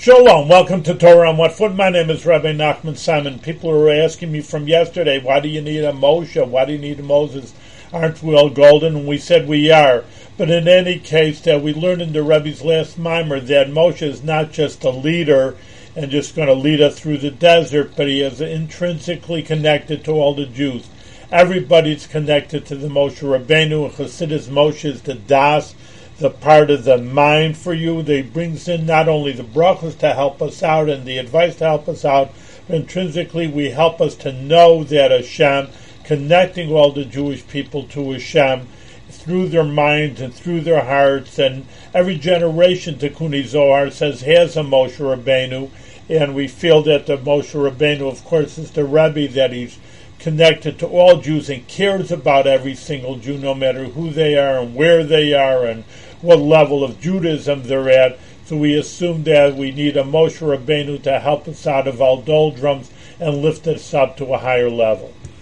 Shalom, welcome to Torah on One Foot. My name is Rabbi Nachman Simon. People were asking me from yesterday, why do you need a Moshe? Why do you need a Moses? Aren't we all golden? And we said we are. But in any case, that we learned in the Rebbe's last maamar that Moshe is not just a leader and just going to lead us through the desert, but he is intrinsically connected to all the Jews. Everybody's connected to the Moshe Rabbeinu, Chassidus Moshe is the Das, the part of the mind for you. They brings in not only the brachas to help us out and the advice to help us out, but intrinsically we help us to know that Hashem, connecting all the Jewish people to Hashem through their minds and through their hearts, and every generation, Tikunei Zohar says, has a Moshe Rabbeinu, and we feel that the Moshe Rabbeinu, of course, is the Rebbe that he's connected to all Jews and cares about every single Jew, no matter who they are and where they are and what level of Judaism they're at. So we assume that we need a Moshe Rabbeinu to help us out of our doldrums and lift us up to a higher level.